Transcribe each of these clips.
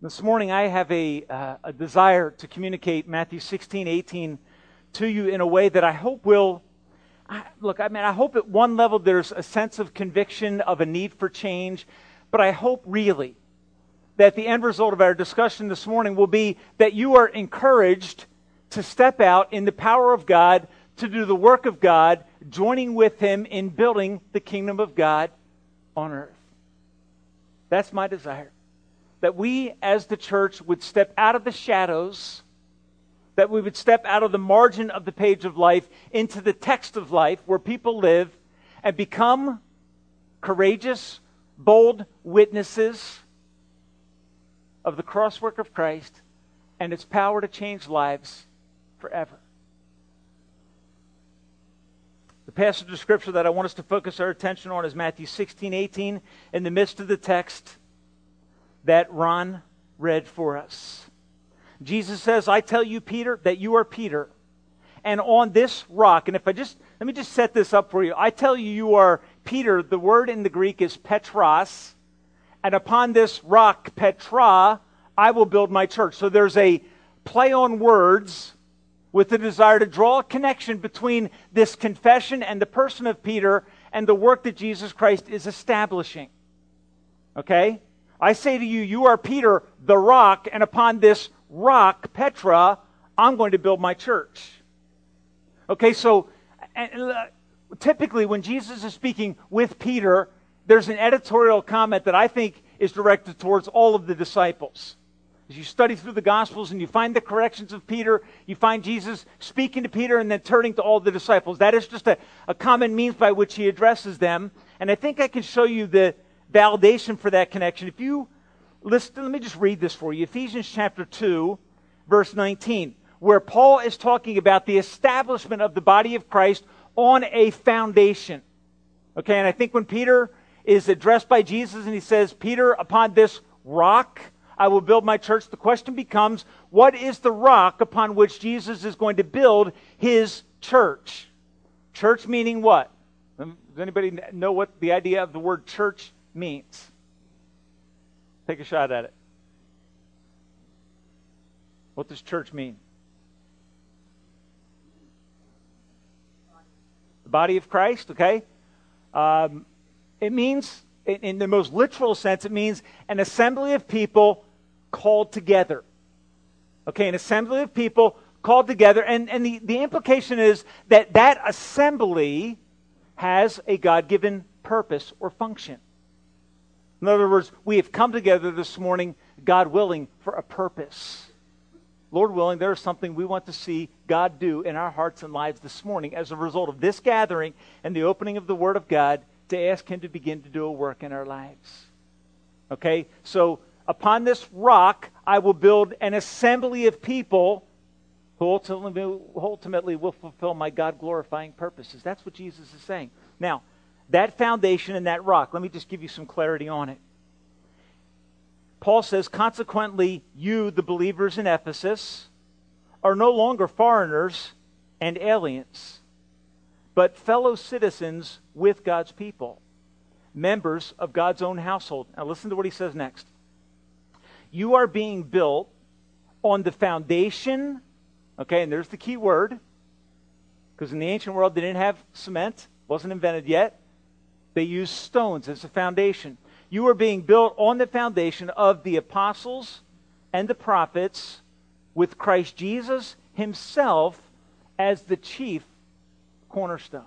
This morning, I have a, uh, a desire to communicate Matthew 16, 18 to you in a way that I hope will. I, look, I mean, I hope at one level there's a sense of conviction of a need for change, but I hope really that the end result of our discussion this morning will be that you are encouraged to step out in the power of God to do the work of God, joining with Him in building the kingdom of God on earth. That's my desire that we as the church would step out of the shadows, that we would step out of the margin of the page of life into the text of life where people live and become courageous, bold witnesses of the crosswork of Christ and its power to change lives forever. The passage of scripture that I want us to focus our attention on is Matthew 16, 18. In the midst of the text, that Ron read for us. Jesus says, I tell you, Peter, that you are Peter. And on this rock, and if I just, let me just set this up for you. I tell you, you are Peter. The word in the Greek is Petros. And upon this rock, Petra, I will build my church. So there's a play on words with the desire to draw a connection between this confession and the person of Peter and the work that Jesus Christ is establishing. Okay? I say to you, you are Peter, the rock, and upon this rock, Petra, I'm going to build my church. Okay, so uh, typically when Jesus is speaking with Peter, there's an editorial comment that I think is directed towards all of the disciples. As you study through the Gospels and you find the corrections of Peter, you find Jesus speaking to Peter and then turning to all the disciples. That is just a, a common means by which he addresses them. And I think I can show you the, validation for that connection. If you listen, let me just read this for you. Ephesians chapter 2, verse 19, where Paul is talking about the establishment of the body of Christ on a foundation. Okay, and I think when Peter is addressed by Jesus and he says, Peter, upon this rock I will build my church, the question becomes, what is the rock upon which Jesus is going to build his church? Church meaning what? Does anybody know what the idea of the word church means. Take a shot at it. What does church mean? The body of Christ, okay? Um, it means, in, the most literal sense, it means an assembly of people called together. Okay, an assembly of people called together. And, and the, the implication is that that assembly has a God given purpose or function. In other words, we have come together this morning, God willing, for a purpose. Lord willing, there is something we want to see God do in our hearts and lives this morning as a result of this gathering and the opening of the Word of God to ask Him to begin to do a work in our lives. Okay? So, upon this rock, I will build an assembly of people who ultimately, ultimately will fulfill my God glorifying purposes. That's what Jesus is saying. Now, that foundation and that rock, let me just give you some clarity on it. Paul says, consequently, you, the believers in Ephesus, are no longer foreigners and aliens, but fellow citizens with God's people, members of God's own household. Now, listen to what he says next. You are being built on the foundation, okay, and there's the key word, because in the ancient world they didn't have cement, wasn't invented yet. They used stones as a foundation. You are being built on the foundation of the apostles and the prophets with Christ Jesus himself as the chief cornerstone.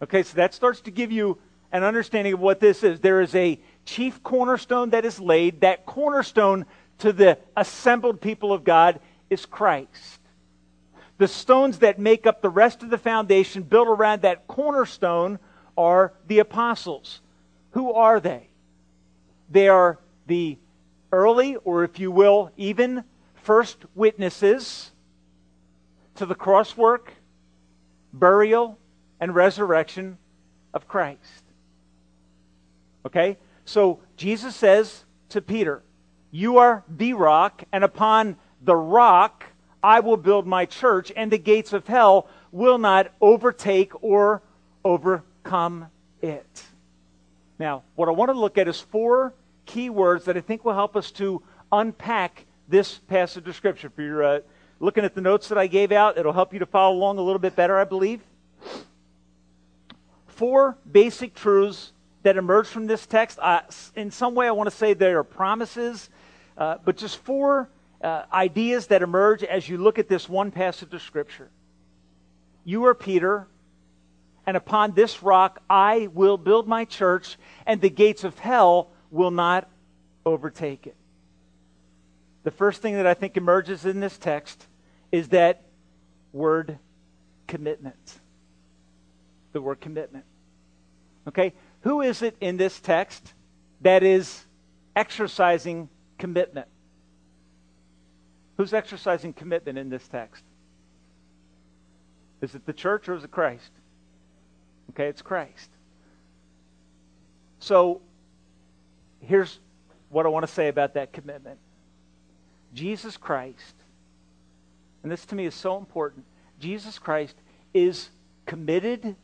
Okay, so that starts to give you an understanding of what this is. There is a chief cornerstone that is laid. That cornerstone to the assembled people of God is Christ. The stones that make up the rest of the foundation built around that cornerstone are the apostles. Who are they? They are the early, or if you will, even first witnesses to the crosswork, burial, and resurrection of Christ. Okay? So Jesus says to Peter, You are the rock, and upon the rock I will build my church, and the gates of hell will not overtake or overcome it. Now, what I want to look at is four key words that I think will help us to unpack this passage of Scripture. If you're uh, looking at the notes that I gave out, it'll help you to follow along a little bit better, I believe. Four basic truths that emerge from this text. Uh, in some way, I want to say they are promises, uh, but just four uh, ideas that emerge as you look at this one passage of Scripture. You are Peter, and upon this rock I will build my church, and the gates of hell will not overtake it. The first thing that I think emerges in this text is that word commitment. The word commitment. Okay? Who is it in this text that is exercising commitment? Who's exercising commitment in this text? Is it the church or is it Christ? Okay, it's Christ. So here's what I want to say about that commitment Jesus Christ, and this to me is so important, Jesus Christ is committed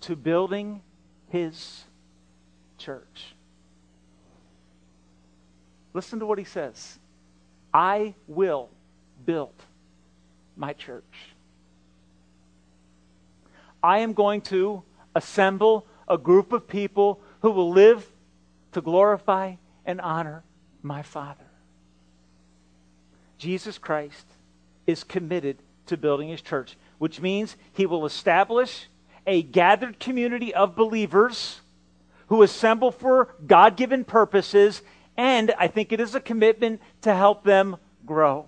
to building his church. Listen to what he says I will build my church. I am going to assemble a group of people who will live to glorify and honor my Father. Jesus Christ is committed to building his church, which means he will establish a gathered community of believers who assemble for God given purposes, and I think it is a commitment to help them grow.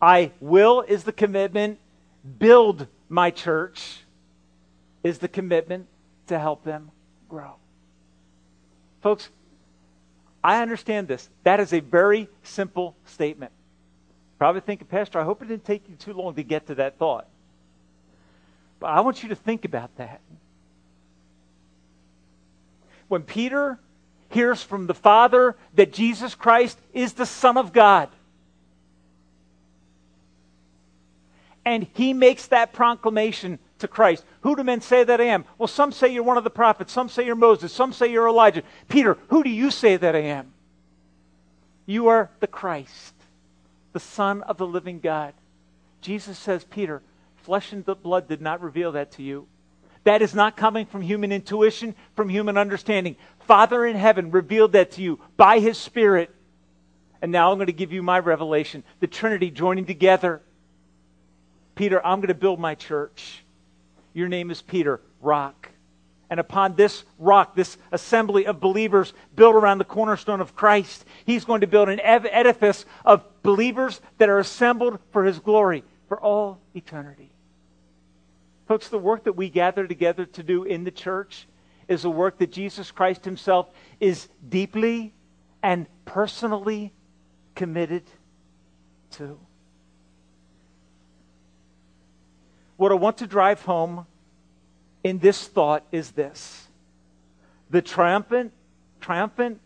I will is the commitment, build my church is the commitment to help them grow. Folks, I understand this. That is a very simple statement. Probably thinking, Pastor, I hope it didn't take you too long to get to that thought. But I want you to think about that. When Peter hears from the Father that Jesus Christ is the Son of God, and he makes that proclamation to Christ. Who do men say that I am? Well, some say you're one of the prophets, some say you're Moses, some say you're Elijah. Peter, who do you say that I am? You are the Christ, the Son of the living God. Jesus says, Peter, Flesh and blood did not reveal that to you. That is not coming from human intuition, from human understanding. Father in heaven revealed that to you by his Spirit. And now I'm going to give you my revelation the Trinity joining together. Peter, I'm going to build my church. Your name is Peter, rock. And upon this rock, this assembly of believers built around the cornerstone of Christ, he's going to build an edifice of believers that are assembled for his glory for all eternity. Folks, the work that we gather together to do in the church is a work that Jesus Christ Himself is deeply and personally committed to. What I want to drive home in this thought is this the triumphant, triumphant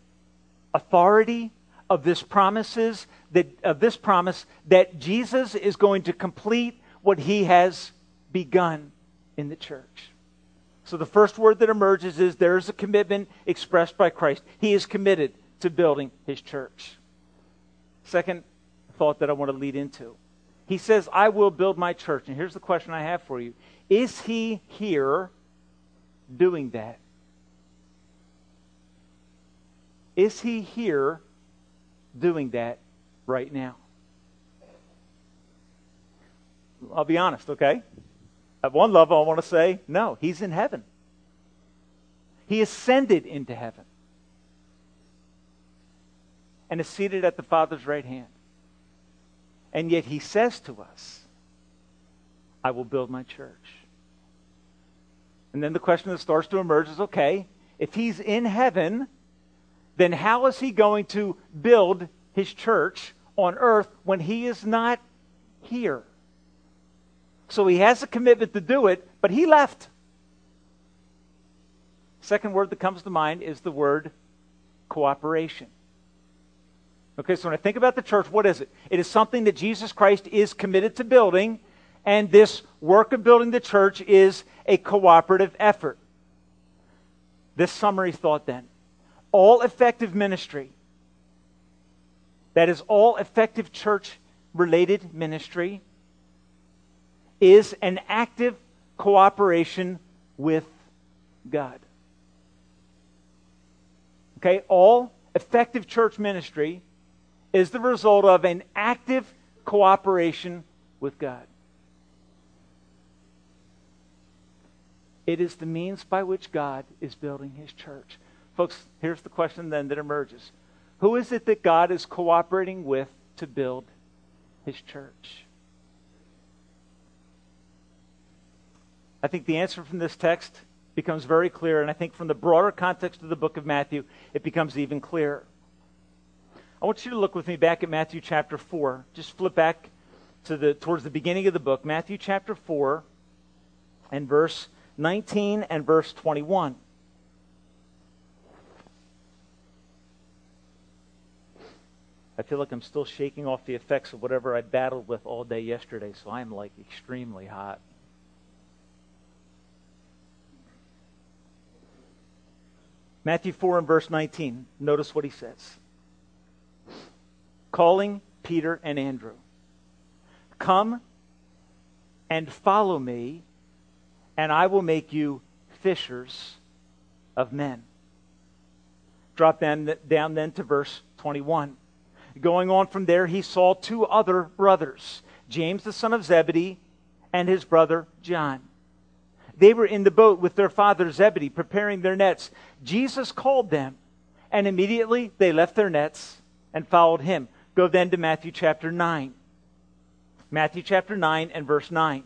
authority of this promises that of this promise that Jesus is going to complete what he has begun in the church. So the first word that emerges is there is a commitment expressed by Christ. He is committed to building his church. Second thought that I want to lead into. He says, I will build my church. And here's the question I have for you Is he here doing that? Is he here doing that right now? I'll be honest, okay? At one level, I want to say, no, he's in heaven. He ascended into heaven and is seated at the Father's right hand. And yet he says to us, I will build my church. And then the question that starts to emerge is okay, if he's in heaven, then how is he going to build his church on earth when he is not here? So he has a commitment to do it, but he left. Second word that comes to mind is the word cooperation. Okay, so when I think about the church, what is it? It is something that Jesus Christ is committed to building, and this work of building the church is a cooperative effort. This summary thought then all effective ministry, that is, all effective church related ministry, is an active cooperation with God. Okay, all effective church ministry is the result of an active cooperation with God. It is the means by which God is building his church. Folks, here's the question then that emerges Who is it that God is cooperating with to build his church? I think the answer from this text becomes very clear, and I think from the broader context of the book of Matthew, it becomes even clearer. I want you to look with me back at Matthew chapter 4. Just flip back to the towards the beginning of the book, Matthew chapter 4 and verse 19 and verse 21. I feel like I'm still shaking off the effects of whatever I battled with all day yesterday, so I'm like extremely hot. Matthew 4 and verse 19. Notice what he says. Calling Peter and Andrew. Come and follow me, and I will make you fishers of men. Drop down, down then to verse 21. Going on from there, he saw two other brothers, James the son of Zebedee and his brother John. They were in the boat with their father Zebedee, preparing their nets. Jesus called them, and immediately they left their nets and followed him. Go then to Matthew chapter 9. Matthew chapter 9 and verse 9.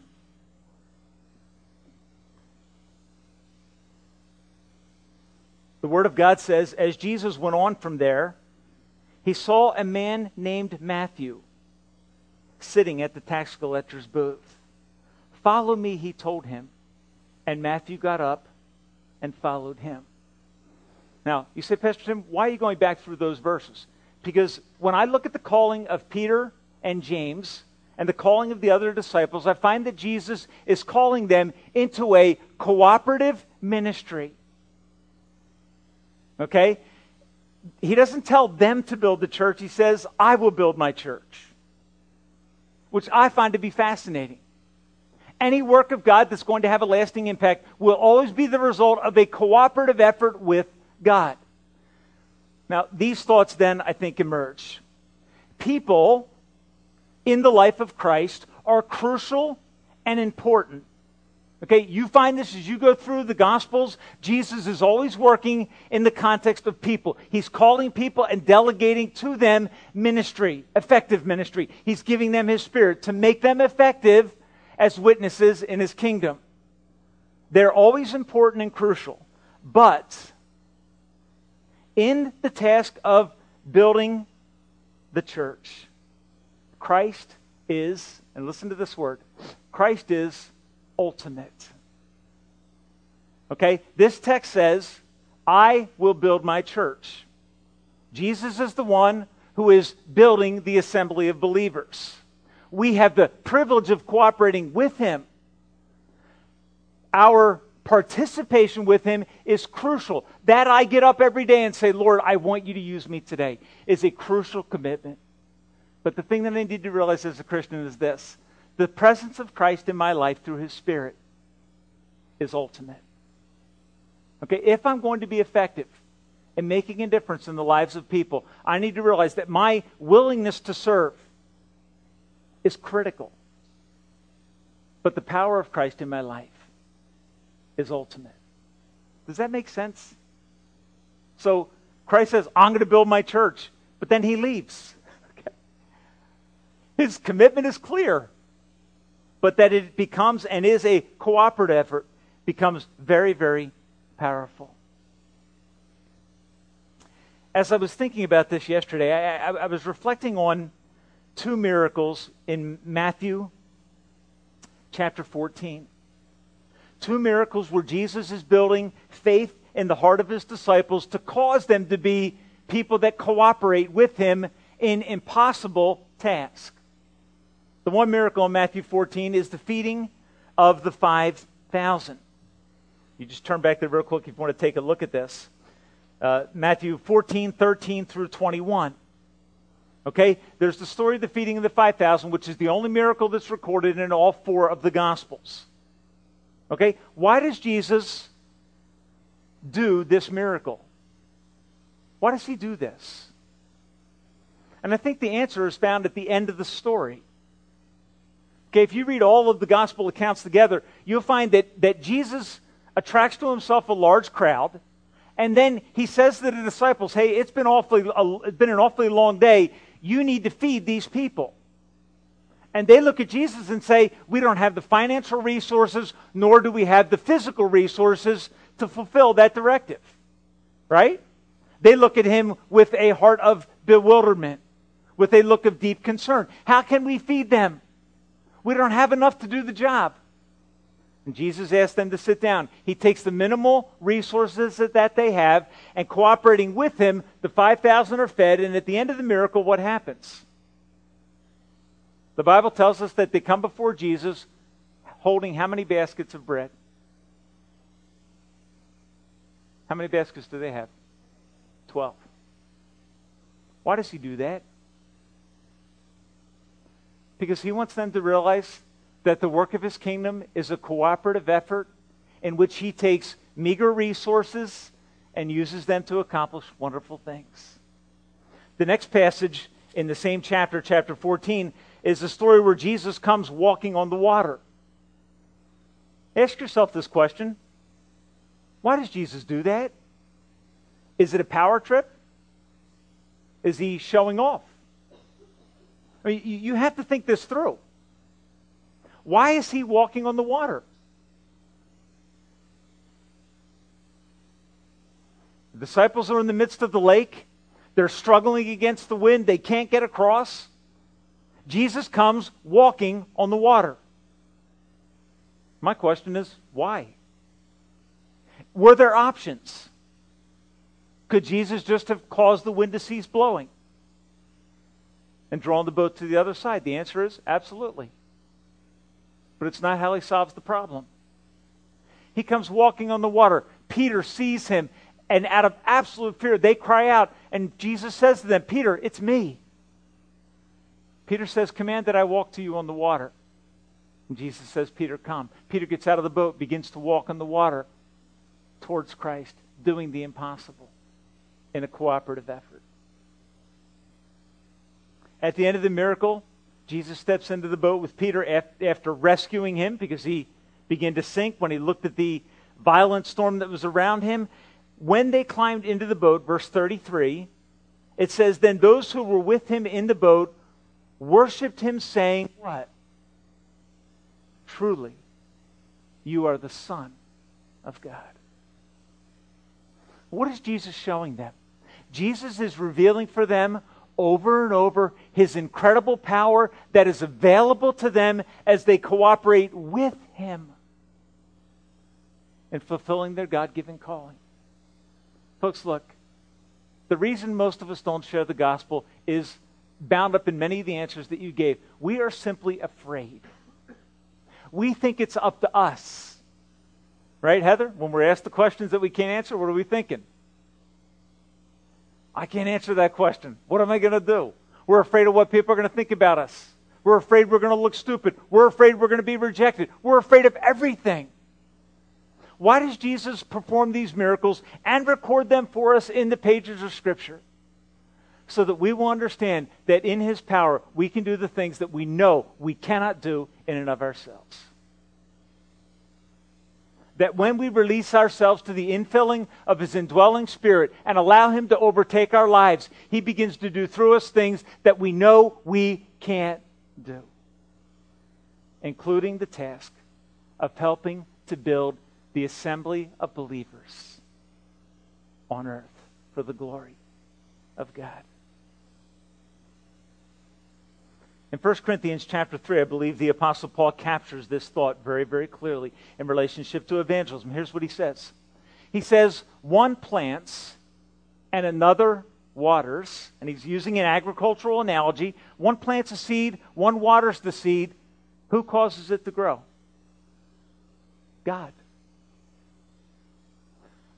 The Word of God says, as Jesus went on from there, he saw a man named Matthew sitting at the tax collector's booth. Follow me, he told him. And Matthew got up and followed him. Now, you say, Pastor Tim, why are you going back through those verses? Because when I look at the calling of Peter and James, and the calling of the other disciples, I find that Jesus is calling them into a cooperative ministry. Okay? He doesn't tell them to build the church, he says, I will build my church, which I find to be fascinating. Any work of God that's going to have a lasting impact will always be the result of a cooperative effort with God. Now, these thoughts then, I think, emerge. People in the life of Christ are crucial and important. Okay, you find this as you go through the Gospels. Jesus is always working in the context of people. He's calling people and delegating to them ministry, effective ministry. He's giving them His Spirit to make them effective as witnesses in His kingdom. They're always important and crucial. But in the task of building the church, Christ is, and listen to this word, Christ is ultimate. Okay? This text says, I will build my church. Jesus is the one who is building the assembly of believers. We have the privilege of cooperating with him. Our participation with him is crucial. That I get up every day and say, Lord, I want you to use me today, is a crucial commitment. But the thing that I need to realize as a Christian is this the presence of Christ in my life through his Spirit is ultimate. Okay, if I'm going to be effective in making a difference in the lives of people, I need to realize that my willingness to serve is critical. But the power of Christ in my life is ultimate. Does that make sense? So Christ says, I'm going to build my church, but then he leaves. His commitment is clear, but that it becomes and is a cooperative effort becomes very, very powerful. As I was thinking about this yesterday, I, I, I was reflecting on two miracles in Matthew chapter 14. Two miracles where Jesus is building faith in the heart of his disciples to cause them to be people that cooperate with him in impossible tasks. The one miracle in Matthew 14 is the feeding of the 5,000. You just turn back there real quick if you want to take a look at this. uh, Matthew 14, 13 through 21. Okay? There's the story of the feeding of the 5,000, which is the only miracle that's recorded in all four of the Gospels. Okay? Why does Jesus do this miracle? Why does he do this? And I think the answer is found at the end of the story. Okay, if you read all of the gospel accounts together, you'll find that, that Jesus attracts to himself a large crowd, and then he says to the disciples, Hey, it's been, awfully, it's been an awfully long day. You need to feed these people. And they look at Jesus and say, We don't have the financial resources, nor do we have the physical resources to fulfill that directive. Right? They look at him with a heart of bewilderment, with a look of deep concern. How can we feed them? We don't have enough to do the job. And Jesus asks them to sit down. He takes the minimal resources that, they have, and cooperating with him, the 5,000 are fed, and at the end of the miracle, what happens? The Bible tells us that they come before Jesus holding how many baskets of bread? How many baskets do they have? Twelve. Why does he do that? Because he wants them to realize that the work of his kingdom is a cooperative effort in which he takes meager resources and uses them to accomplish wonderful things. The next passage in the same chapter, chapter 14, is the story where Jesus comes walking on the water. Ask yourself this question Why does Jesus do that? Is it a power trip? Is he showing off? I mean, you have to think this through. Why is he walking on the water? The disciples are in the midst of the lake. They're struggling against the wind. They can't get across. Jesus comes walking on the water. My question is why? Were there options? Could Jesus just have caused the wind to cease blowing and drawn the boat to the other side? The answer is absolutely. But it's not how he solves the problem. He comes walking on the water. Peter sees him, and out of absolute fear, they cry out, and Jesus says to them, Peter, it's me. Peter says, Command that I walk to you on the water. And Jesus says, Peter, come. Peter gets out of the boat, begins to walk on the water towards Christ, doing the impossible in a cooperative effort. At the end of the miracle, Jesus steps into the boat with Peter after rescuing him because he began to sink when he looked at the violent storm that was around him. When they climbed into the boat, verse 33, it says, Then those who were with him in the boat worshiped him, saying, What? Truly, you are the Son of God. What is Jesus showing them? Jesus is revealing for them over and over his incredible power that is available to them as they cooperate with him in fulfilling their God given calling. Folks, look, the reason most of us don't share the gospel is bound up in many of the answers that you gave. We are simply afraid. We think it's up to us. Right, Heather? When we're asked the questions that we can't answer, what are we thinking? I can't answer that question. What am I going to do? We're afraid of what people are going to think about us. We're afraid we're going to look stupid. We're afraid we're going to be rejected. We're afraid of everything. Why does Jesus perform these miracles and record them for us in the pages of Scripture? So that we will understand that in His power we can do the things that we know we cannot do in and of ourselves. That when we release ourselves to the infilling of His indwelling Spirit and allow Him to overtake our lives, He begins to do through us things that we know we can't do, including the task of helping to build the assembly of believers on earth for the glory of God. In 1 Corinthians chapter 3, I believe the Apostle Paul captures this thought very, very clearly in relationship to evangelism. Here's what he says He says, One plants and another waters, and he's using an agricultural analogy. One plants a seed, one waters the seed. Who causes it to grow? God.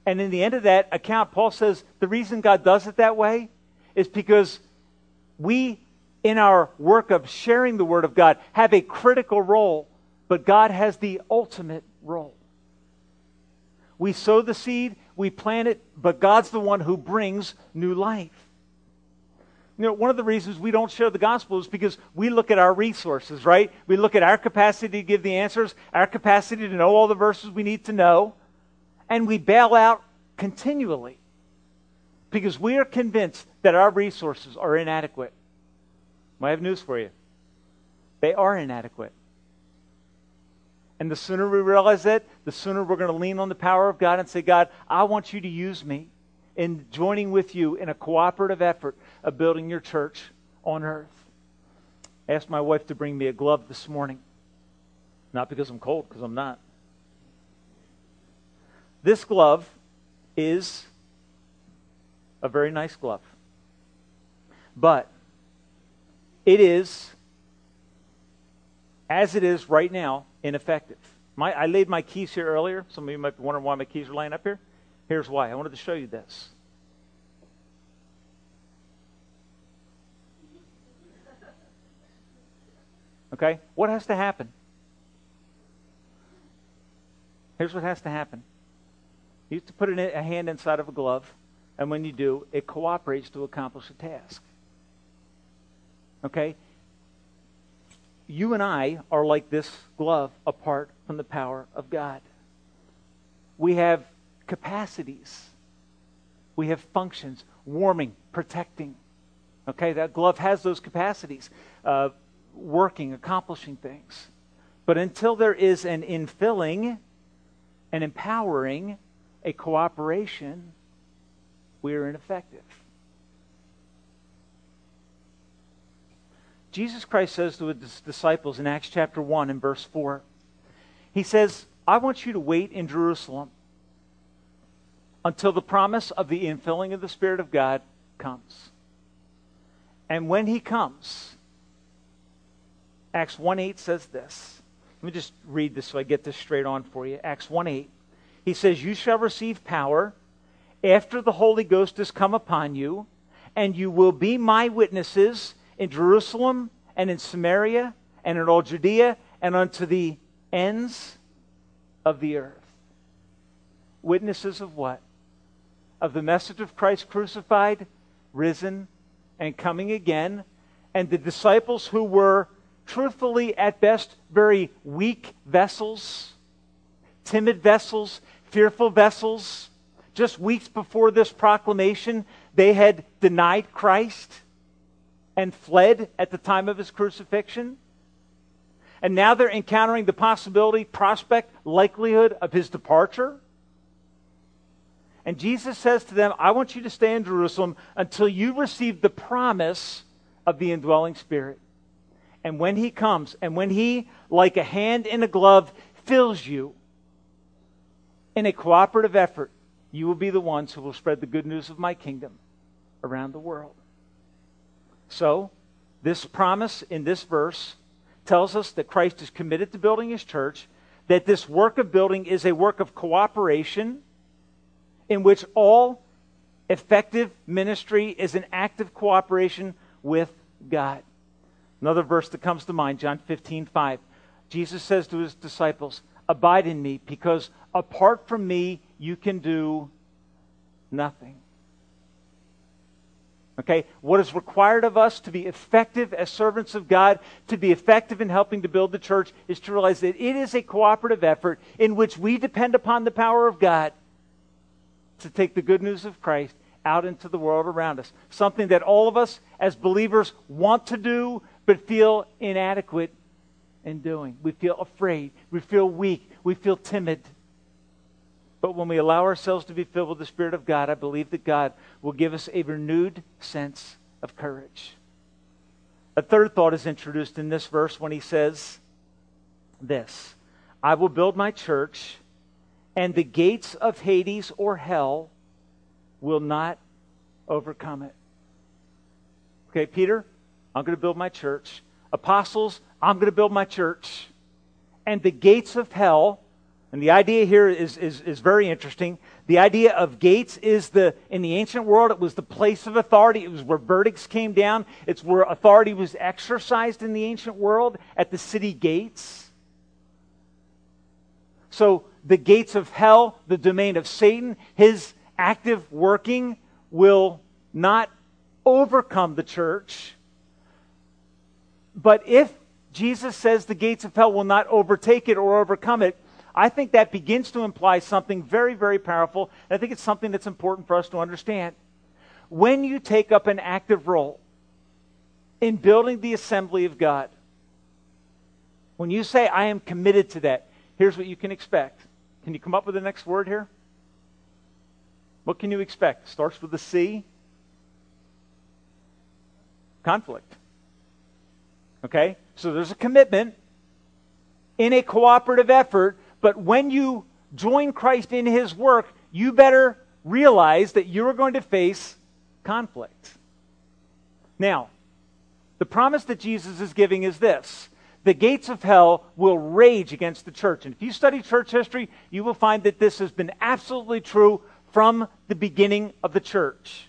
And in the end of that account, Paul says the reason God does it that way is because we, in our work of sharing the Word of God, have a critical role, but God has the ultimate role. We sow the seed, we plant it, but God's the one who brings new life. You know, one of the reasons we don't share the gospel is because we look at our resources, right? We look at our capacity to give the answers, our capacity to know all the verses we need to know, and we bail out continually because we are convinced that our resources are inadequate. I have news for you. They are inadequate. And the sooner we realize that, the sooner we're going to lean on the power of God and say, God, I want you to use me in joining with you in a cooperative effort of building your church on earth. I asked my wife to bring me a glove this morning. Not because I'm cold, because I'm not. This glove is a very nice glove. But it is, as it is right now, ineffective. My, I laid my keys here earlier. Some of you might be wondering why my keys are laying up here. Here's why. I wanted to show you this. Okay? What has to happen? Here's what has to happen. You have to put a hand inside of a glove, and when you do, it cooperates to accomplish a task. Okay? You and I are like this glove apart from the power of God. We have capacities, we have functions, warming, protecting. Okay, that glove has those capacities, uh, working, accomplishing things. But until there is an infilling, an empowering, a cooperation, we are ineffective. Jesus Christ says to his disciples in Acts chapter 1 and verse 4, He says, I want you to wait in Jerusalem until the promise of the infilling of the Spirit of God comes. And when He comes, Acts 1 8 says this. Let me just read this so I get this straight on for you. Acts 1 8. He says, You shall receive power after the Holy Ghost has come upon you, and you will be my witnesses in Jerusalem and in Samaria and in all Judea and unto the ends of the earth. Witnesses of what? Of the message of Christ crucified, risen, and coming again. And the disciples who were truthfully, at best, very weak vessels, timid vessels, fearful vessels. Just weeks before this proclamation, they had denied Christ and fled at the time of his crucifixion. And now they're encountering the possibility, prospect, likelihood of his departure. And Jesus says to them, I want you to stay in Jerusalem until you receive the promise of the indwelling Spirit. And when he comes, and when he, like a hand in a glove, fills you in a cooperative effort, you will be the ones who will spread the good news of my kingdom around the world. So, this promise in this verse tells us that Christ is committed to building his church, that this work of building is a work of cooperation in which all effective ministry is an active cooperation with God. Another verse that comes to mind, John 15, 5. Jesus says to his disciples, Abide in me, because apart from me, you can do nothing. Okay? What is required of us to be effective as servants of God, to be effective in helping to build the church, is to realize that it is a cooperative effort in which we depend upon the power of God to take the good news of Christ out into the world around us. Something that all of us as believers want to do, but feel inadequate in doing. We feel afraid. We feel weak. We feel timid. But when we allow ourselves to be filled with the Spirit of God, I believe that God will give us a renewed sense of courage. A third thought is introduced in this verse when he says this I will build my church, and the gates of Hades or hell will not overcome it. Okay, Peter, I'm going to build my church. Apostles, I'm going to build my church. And the gates of hell And the idea here is, is, is very interesting. The idea of gates is the, in the ancient world, it was the place of authority. It was where verdicts came down. It's where authority was exercised in the ancient world at the city gates. So the gates of hell, the domain of Satan, his active working will not overcome the church. But if Jesus says the gates of hell will not overtake it or overcome it, I think that begins to imply something very, very powerful. And I think it's something that's important for us to understand. When you take up an active role in building the assembly of God, when you say, I am committed to that, here's what you can expect. Can you come up with the next word here? What can you expect? Starts with a C. Conflict. Okay? So there's a commitment in a cooperative effort but when you join Christ in his work, you better realize that you are going to face conflict. Now, the promise that Jesus is giving is this the gates of hell will rage against the church. And if you study church history, you will find that this has been absolutely true from the beginning of the church.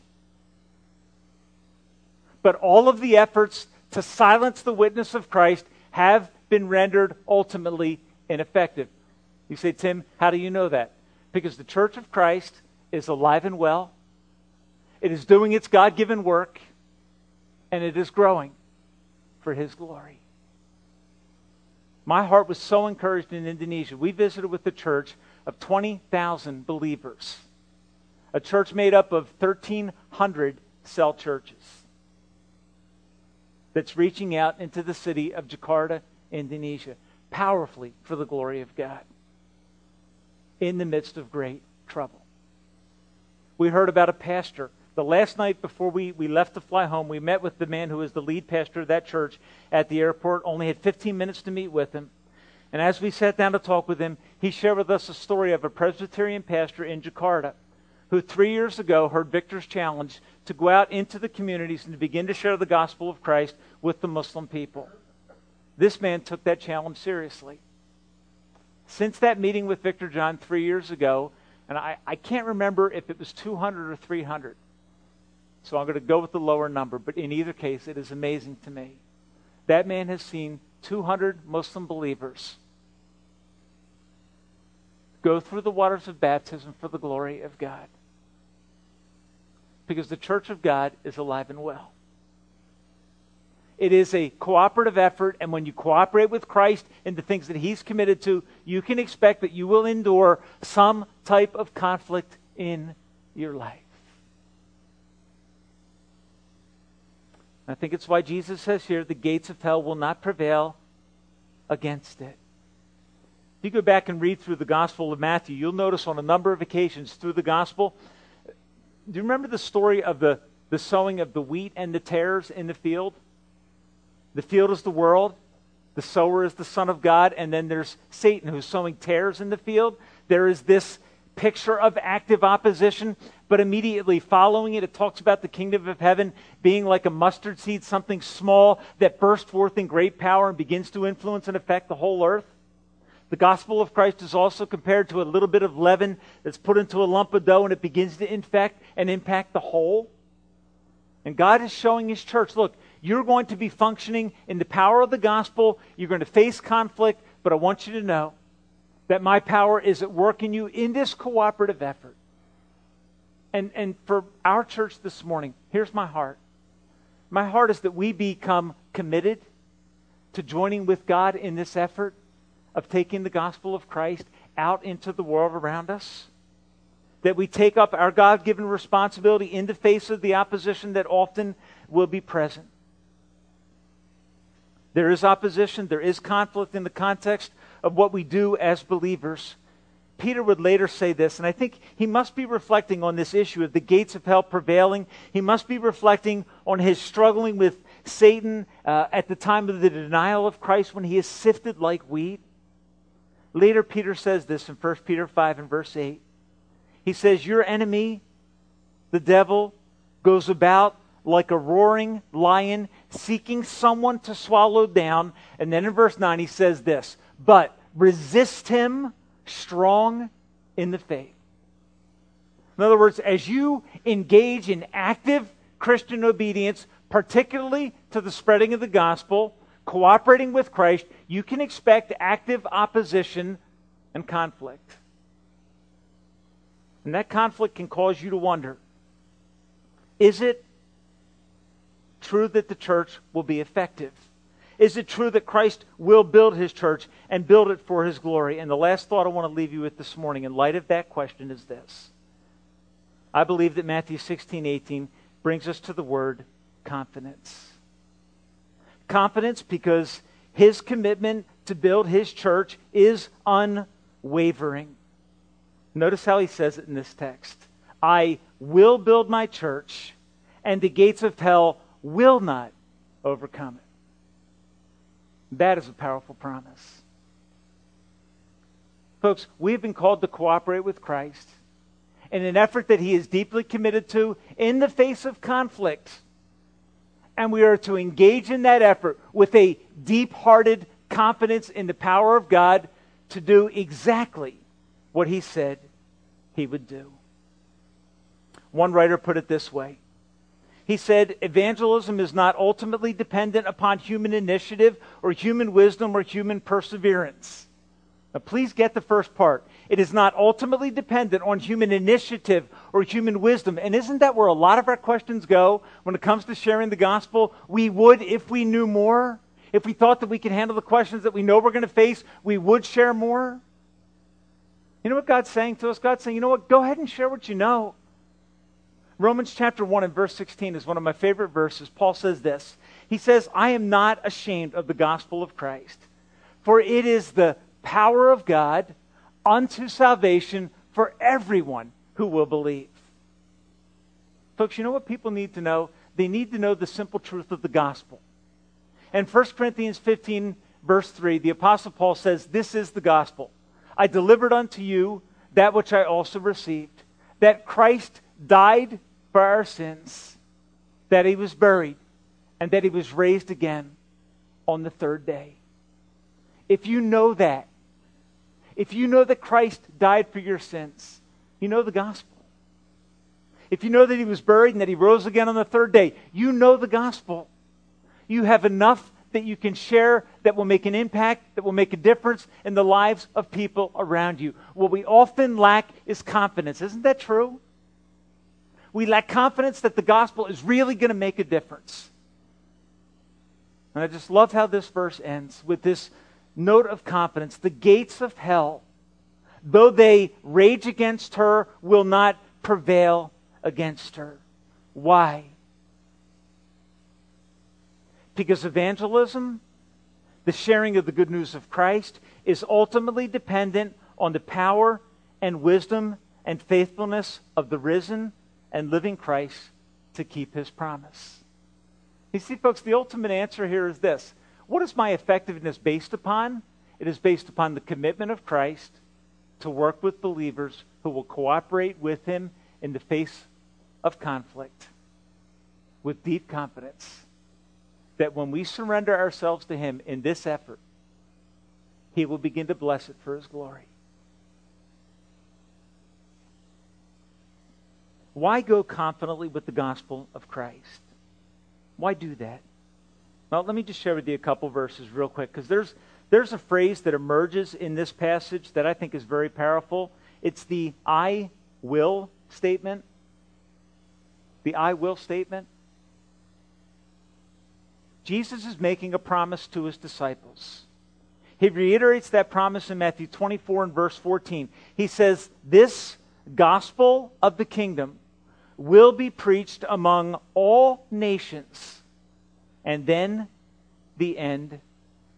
But all of the efforts to silence the witness of Christ have been rendered ultimately ineffective. You say, Tim, how do you know that? Because the church of Christ is alive and well, it is doing its God given work, and it is growing for His glory. My heart was so encouraged in Indonesia. We visited with a church of 20,000 believers, a church made up of 1,300 cell churches that's reaching out into the city of Jakarta, Indonesia, powerfully for the glory of God in the midst of great trouble. We heard about a pastor. The last night before we, we left to fly home, we met with the man who is the lead pastor of that church at the airport. Only had 15 minutes to meet with him. And as we sat down to talk with him, he shared with us a story of a Presbyterian pastor in Jakarta who three years ago heard Victor's challenge to go out into the communities and to begin to share the gospel of Christ with the Muslim people. This man took that challenge seriously since that meeting with Victor John three years ago, and I, I can't remember if it was 200 or 300. So I'm going to go with the lower number, but in either case, it is amazing to me. That man has seen 200 Muslim believers go through the waters of baptism for the glory of God. Because the church of God is alive and well. It is a cooperative effort, and when you cooperate with Christ in the things that He's committed to, you can expect that you will endure some type of conflict in your life. I think it's why Jesus says here the gates of hell will not prevail against it. If you go back and read through the Gospel of Matthew, you'll notice on a number of occasions through the Gospel. Do you remember the story of the, the sowing of the wheat and the tares in the field? The field is the world, the sower is the Son of God, and then there's Satan who's sowing tares in the field. There is this picture of active opposition, but immediately following it, it talks about the kingdom of heaven being like a mustard seed, something small that bursts forth in great power and begins to influence and affect the whole earth. The gospel of Christ is also compared to a little bit of leaven that's put into a lump of dough and it begins to infect and impact the whole. And God is showing His church look, you're going to be functioning in the power of the gospel. You're going to face conflict, but I want you to know that my power is at work in you in this cooperative effort. And, and for our church this morning, here's my heart. My heart is that we become committed to joining with God in this effort of taking the gospel of Christ out into the world around us. That we take up our God given responsibility in the face of the opposition that often will be present. There is opposition, there is conflict in the context of what we do as believers. Peter would later say this, and I think he must be reflecting on this issue of the gates of hell prevailing. He must be reflecting on his struggling with Satan uh, at the time of the denial of Christ when he is sifted like wheat. Later, Peter says this in 1 Peter 5 and verse 8. He says, Your enemy, the devil, goes about like a roaring lion seeking someone to swallow down. And then in verse 9, he says this But resist him, strong in the faith. In other words, as you engage in active Christian obedience, particularly to the spreading of the gospel, cooperating with Christ, you can expect active opposition and conflict. And that conflict can cause you to wonder is it true that the church will be effective? Is it true that Christ will build his church and build it for his glory? And the last thought I want to leave you with this morning, in light of that question, is this. I believe that Matthew 16, 18 brings us to the word confidence. Confidence because his commitment to build his church is unwavering. Notice how he says it in this text I will build my church, and the gates of hell will not overcome it. That is a powerful promise. Folks, we've been called to cooperate with Christ in an effort that he is deeply committed to in the face of conflict. And we are to engage in that effort with a deep hearted confidence in the power of God to do exactly what he said he would do. One writer put it this way He said, Evangelism is not ultimately dependent upon human initiative or human wisdom or human perseverance. Now, please get the first part. It is not ultimately dependent on human initiative or human wisdom. And isn't that where a lot of our questions go when it comes to sharing the gospel? We would if we knew more. If we thought that we could handle the questions that we know we're going to face, we would share more. You know what God's saying to us? God's saying, you know what? Go ahead and share what you know. Romans chapter 1 and verse 16 is one of my favorite verses. Paul says this He says, I am not ashamed of the gospel of Christ, for it is the power of God unto salvation for everyone who will believe. Folks, you know what people need to know? They need to know the simple truth of the gospel. And 1 Corinthians 15, verse 3, the Apostle Paul says, This is the gospel. I delivered unto you that which I also received, that Christ died for our sins, that he was buried, and that he was raised again on the third day. If you know that, if you know that Christ died for your sins, you know the gospel. If you know that he was buried and that he rose again on the third day, you know the gospel. You have enough that you can share that will make an impact, that will make a difference in the lives of people around you. What we often lack is confidence. Isn't that true? We lack confidence that the gospel is really going to make a difference. And I just love how this verse ends with this note of confidence. The gates of hell, though they rage against her, will not prevail against her. Why? Because evangelism, the sharing of the good news of Christ, is ultimately dependent on the power and wisdom and faithfulness of the risen and living Christ to keep his promise. You see, folks, the ultimate answer here is this what is my effectiveness based upon? It is based upon the commitment of Christ to work with believers who will cooperate with him in the face of conflict with deep confidence that when we surrender ourselves to him in this effort, he will begin to bless it for his glory. Why go confidently with the gospel of Christ? Why do that? Well, let me just share with you a couple verses real quick because there's, there's a phrase that emerges in this passage that I think is very powerful. It's the I will statement. The I will statement. Jesus is making a promise to his disciples. He reiterates that promise in Matthew 24 and verse 14. He says, This gospel of the kingdom will be preached among all nations and then the end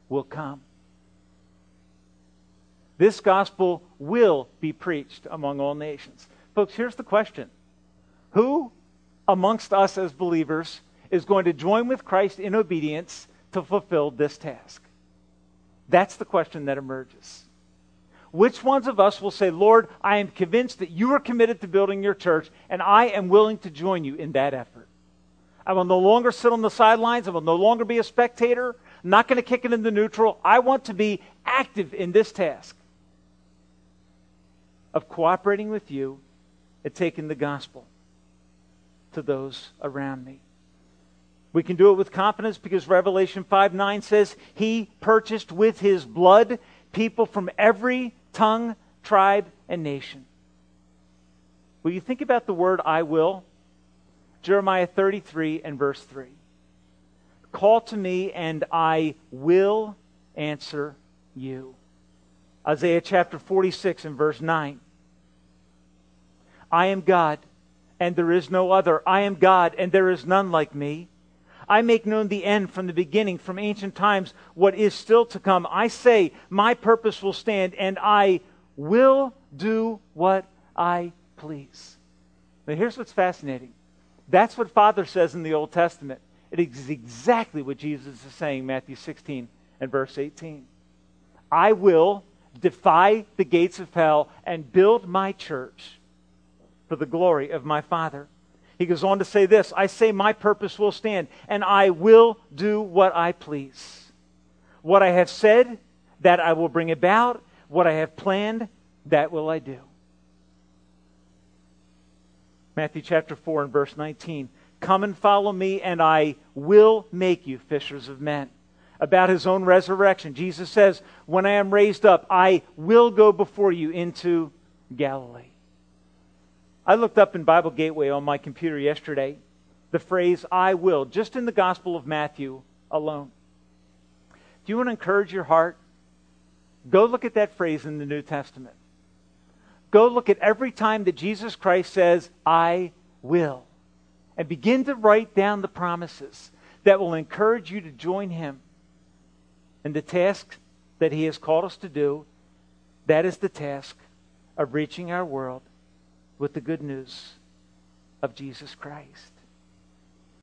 will come. This gospel will be preached among all nations. Folks, here's the question Who amongst us as believers is going to join with Christ in obedience to fulfill this task? That's the question that emerges. Which ones of us will say, Lord, I am convinced that you are committed to building your church, and I am willing to join you in that effort? I will no longer sit on the sidelines. I will no longer be a spectator. I'm not going to kick it into neutral. I want to be active in this task. of cooperating with you and taking the gospel to those around me. We can do it with confidence because Revelation 5 9 says, He purchased with His blood people from every tongue, tribe, and nation. Will you think about the word I will? Jeremiah 33 and verse 3. Call to me and I will answer you. Isaiah chapter 46 and verse 9. I am God, and there is no other. I am God, and there is none like me. I make known the end from the beginning, from ancient times, what is still to come. I say, My purpose will stand, and I will do what I please. Now, here's what's fascinating. That's what Father says in the Old Testament. It is exactly what Jesus is saying, Matthew 16 and verse 18. I will defy the gates of hell and build my church for the glory of my Father. He goes on to say this I say, My purpose will stand, and I will do what I please. What I have said, that I will bring about. What I have planned, that will I do. Matthew chapter 4 and verse 19. Come and follow me, and I will make you fishers of men. About his own resurrection, Jesus says, When I am raised up, I will go before you into Galilee. I looked up in Bible Gateway on my computer yesterday the phrase I will, just in the Gospel of Matthew alone. Do you want to encourage your heart? Go look at that phrase in the New Testament. Go look at every time that Jesus Christ says, I will. And begin to write down the promises that will encourage you to join him in the task that he has called us to do. That is the task of reaching our world with the good news of Jesus Christ.